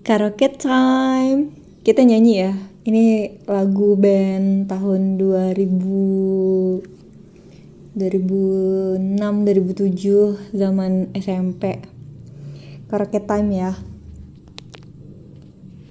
Karaoke time. Kita nyanyi ya. Ini lagu band tahun 2000 2006 2007 zaman SMP. Karaoke time ya.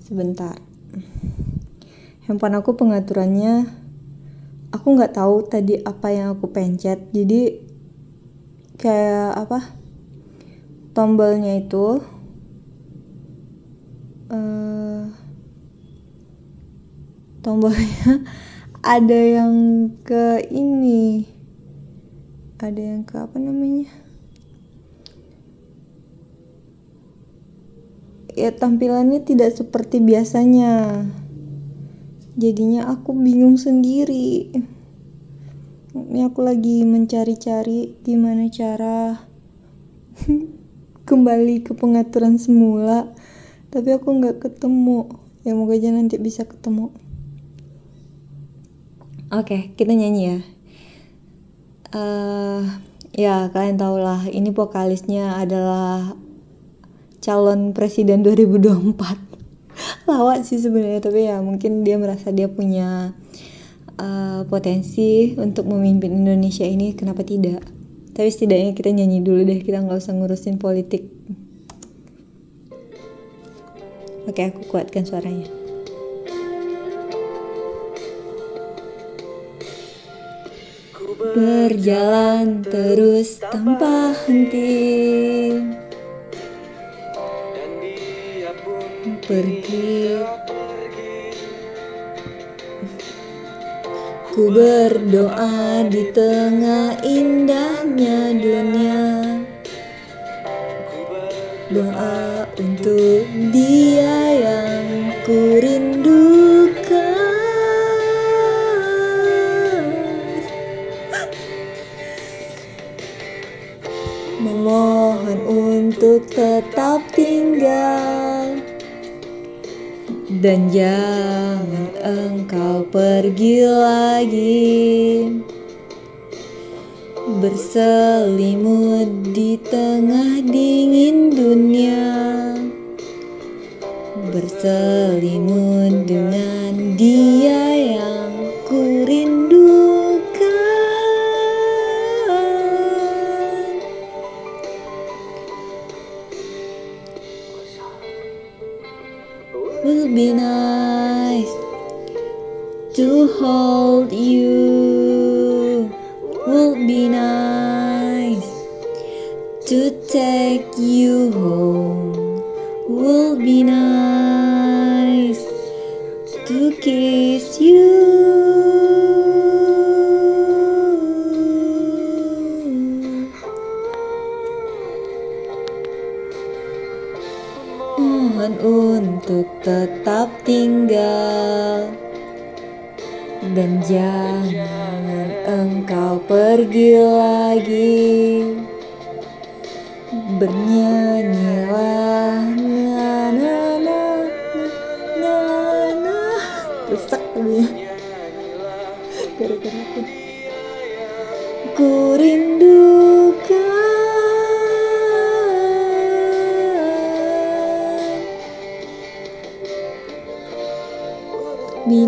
Sebentar. Handphone aku pengaturannya aku nggak tahu tadi apa yang aku pencet. Jadi kayak apa? Tombolnya itu uh, tombolnya ada yang ke ini. Ada yang ke apa namanya? Ya tampilannya tidak seperti biasanya. Jadinya aku bingung sendiri. Ini aku lagi mencari-cari gimana cara kembali ke pengaturan semula tapi aku nggak ketemu. Ya moga aja nanti bisa ketemu. Oke okay, kita nyanyi ya. Uh, ya kalian tau lah ini vokalisnya adalah calon presiden 2024 lawak sih sebenarnya tapi ya mungkin dia merasa dia punya uh, potensi untuk memimpin Indonesia ini kenapa tidak? Tapi setidaknya kita nyanyi dulu deh kita nggak usah ngurusin politik Oke, aku kuatkan suaranya. Berjalan terus tanpa henti. Pergi. Ku berdoa di tengah indahnya dunia. Doa untuk dia rindukan Memohon untuk tetap tinggal. Dan jangan engkau pergi lagi. Berselimut di tengah dingin dunia Berselimut dengan dia yang ku rindukan Will be nice to hold you. Will be nice to take you home. Will be nice kiss you. Mohon untuk tetap tinggal dan jangan engkau pergi lagi. Bernyanyilah Aku. Ku rindukan. Be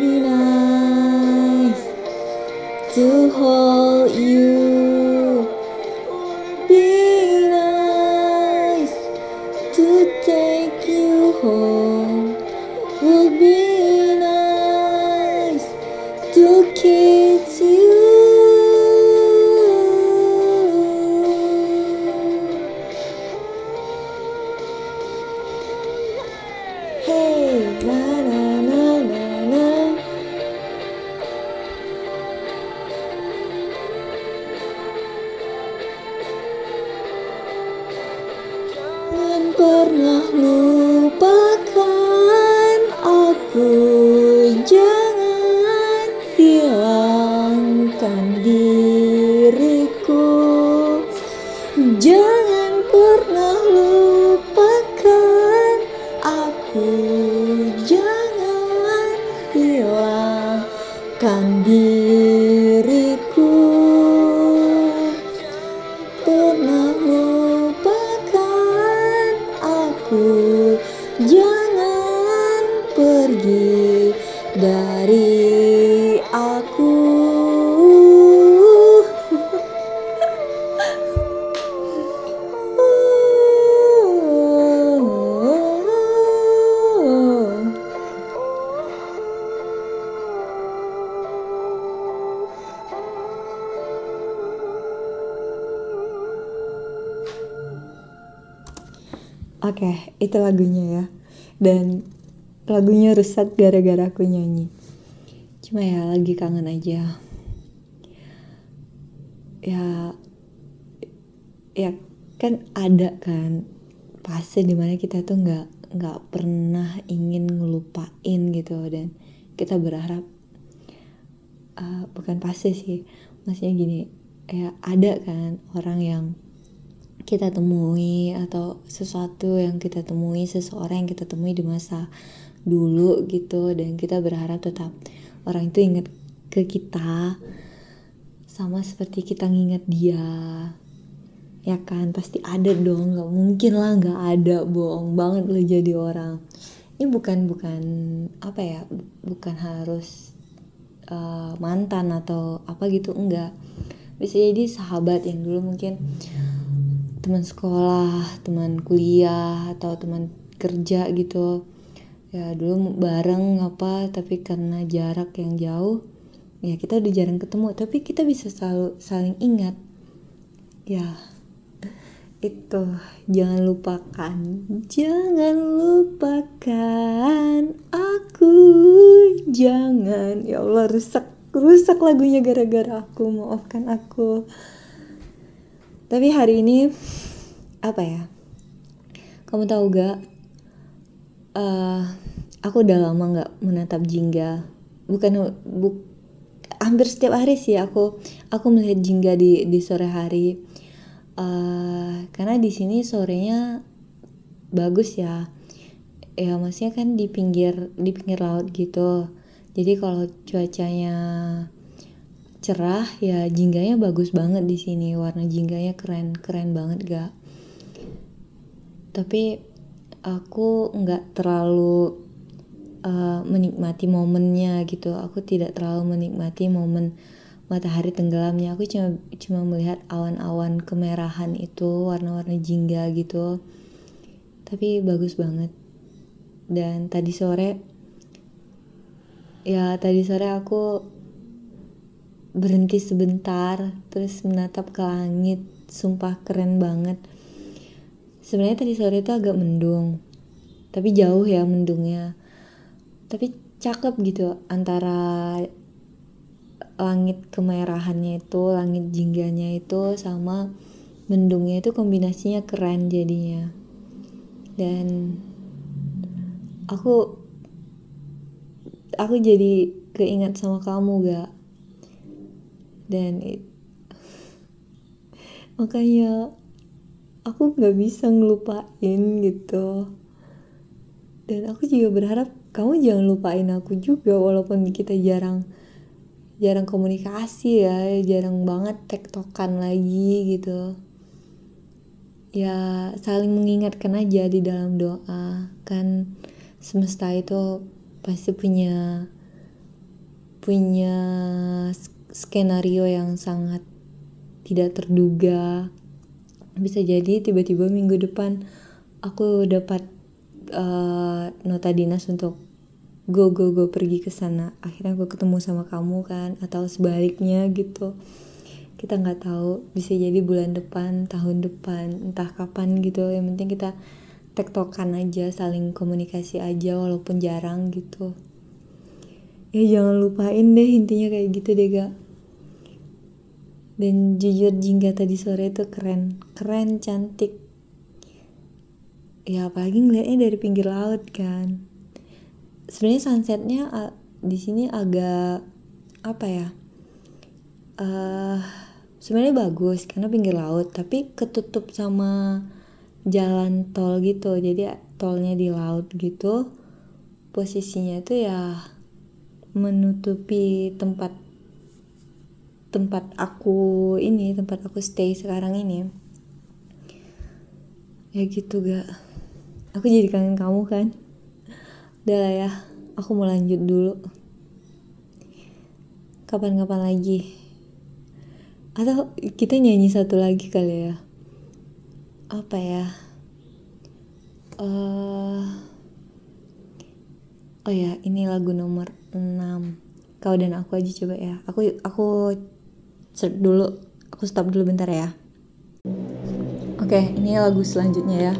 be nice to hold you Oke, itu lagunya ya. Dan lagunya rusak gara-gara aku nyanyi. Cuma ya lagi kangen aja. Ya ya kan ada kan fase di mana kita tuh nggak nggak pernah ingin ngelupain gitu dan kita berharap uh, bukan fase sih maksudnya gini ya ada kan orang yang kita temui atau sesuatu yang kita temui seseorang yang kita temui di masa dulu gitu dan kita berharap tetap orang itu ingat ke kita sama seperti kita nginget dia. Ya kan? Pasti ada dong. Nggak mungkin lah nggak ada. Bohong banget lo jadi orang. Ini bukan bukan apa ya bukan harus uh, mantan atau apa gitu. Enggak bisa jadi sahabat yang dulu mungkin teman sekolah teman kuliah atau teman kerja gitu. Ya dulu bareng apa tapi karena jarak yang jauh ya kita udah jarang ketemu. Tapi kita bisa selalu saling ingat. Ya itu. Jangan lupakan jangan lupakan aku. Jangan. Ya Allah rusak. Rusak lagunya gara-gara aku. Maafkan aku tapi hari ini apa ya? Kamu tahu gak uh, aku udah lama nggak menatap jingga. Bukan bu hampir setiap hari sih aku aku melihat jingga di di sore hari. Uh, karena di sini sorenya bagus ya. Ya maksudnya kan di pinggir di pinggir laut gitu. Jadi kalau cuacanya cerah ya jingganya bagus banget di sini. Warna jingganya keren keren banget gak tapi aku nggak terlalu uh, menikmati momennya gitu. Aku tidak terlalu menikmati momen matahari tenggelamnya. Aku cuma cuma melihat awan-awan kemerahan itu warna-warna jingga gitu. Tapi bagus banget. Dan tadi sore ya tadi sore aku berhenti sebentar terus menatap ke langit. Sumpah keren banget. Sebenarnya tadi sore itu agak mendung tapi jauh ya mendungnya. Tapi cakep gitu antara langit kemerahannya itu langit jingganya itu sama mendungnya itu kombinasinya keren jadinya. Dan aku aku jadi keingat sama kamu gak dan it, makanya aku nggak bisa ngelupain gitu. Dan aku juga berharap kamu jangan lupain aku juga walaupun kita jarang jarang komunikasi ya jarang banget tektokan lagi gitu. Ya saling mengingatkan aja di dalam doa kan semesta itu pasti punya punya skenario yang sangat tidak terduga. Bisa jadi tiba-tiba minggu depan aku dapat uh, nota dinas untuk go go go pergi ke sana. Akhirnya aku ketemu sama kamu kan atau sebaliknya gitu. Kita nggak tahu bisa jadi bulan depan tahun depan entah kapan gitu. Yang penting kita tektokan aja saling komunikasi aja walaupun jarang gitu. Ya jangan lupain deh intinya kayak gitu deh gak dan jujur jingga tadi sore itu keren. Keren cantik. Ya apalagi ngeliatnya dari pinggir laut kan. Sebenarnya sunsetnya di sini agak apa ya uh, sebenarnya bagus karena pinggir laut tapi ketutup sama jalan tol gitu. Jadi tolnya di laut gitu posisinya itu ya menutupi tempat tempat aku ini tempat aku stay sekarang ini. Ya gitu gak aku jadi kangen kamu kan? Udah lah ya aku mau lanjut dulu. Kapan-kapan lagi. Atau kita nyanyi satu lagi kali ya? Apa ya? Uh, oh ya ini lagu nomor 6 kau dan aku aja coba ya. Aku aku dulu. Aku stop dulu bentar ya. Oke ini lagu selanjutnya ya.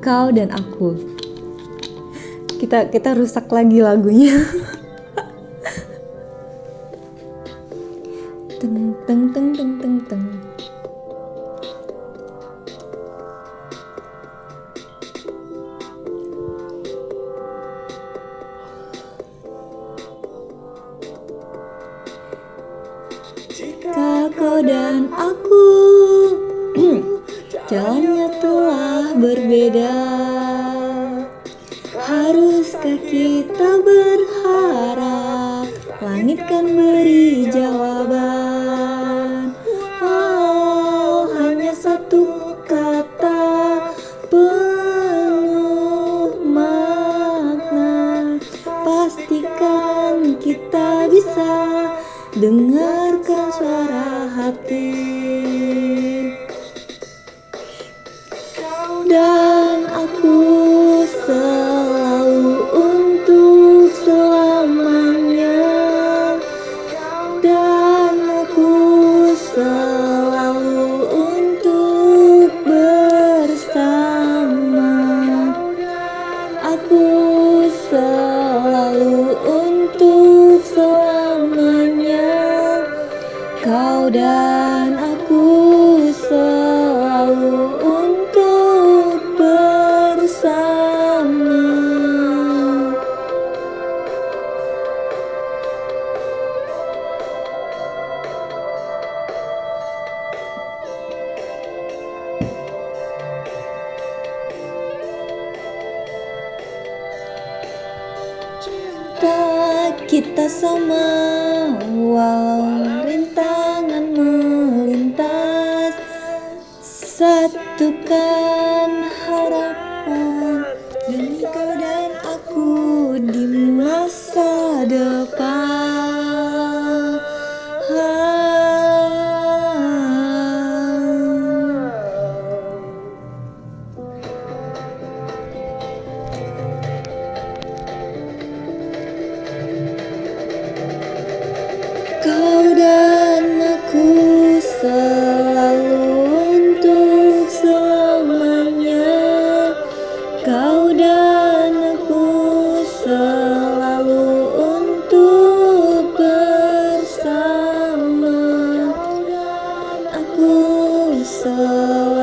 Kau dan aku. Kita kita rusak lagi lagunya. Teng teng teng teng teng teng kau dan aku. Jalannya telah berbeda. Haruskah kita berharap Langit kan beri jawaban? Oh hanya satu kata Penuh makna. Pastikan kita bisa Dengarkan suara ती kita sama Walau rintangan melintas Satukan Oh.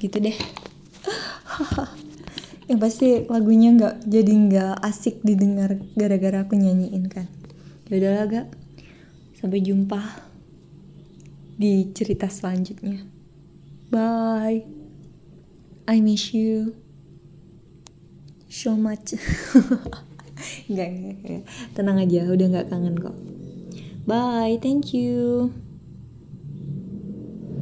Gitu deh. Yang pasti lagunya nggak jadi nggak asik didengar gara-gara aku nyanyiin kan. Ya udahlah gak sampai jumpa di cerita selanjutnya. Bye. I miss you so much. Enggak, enggak, tenang aja udah nggak kangen kok. Bye thank you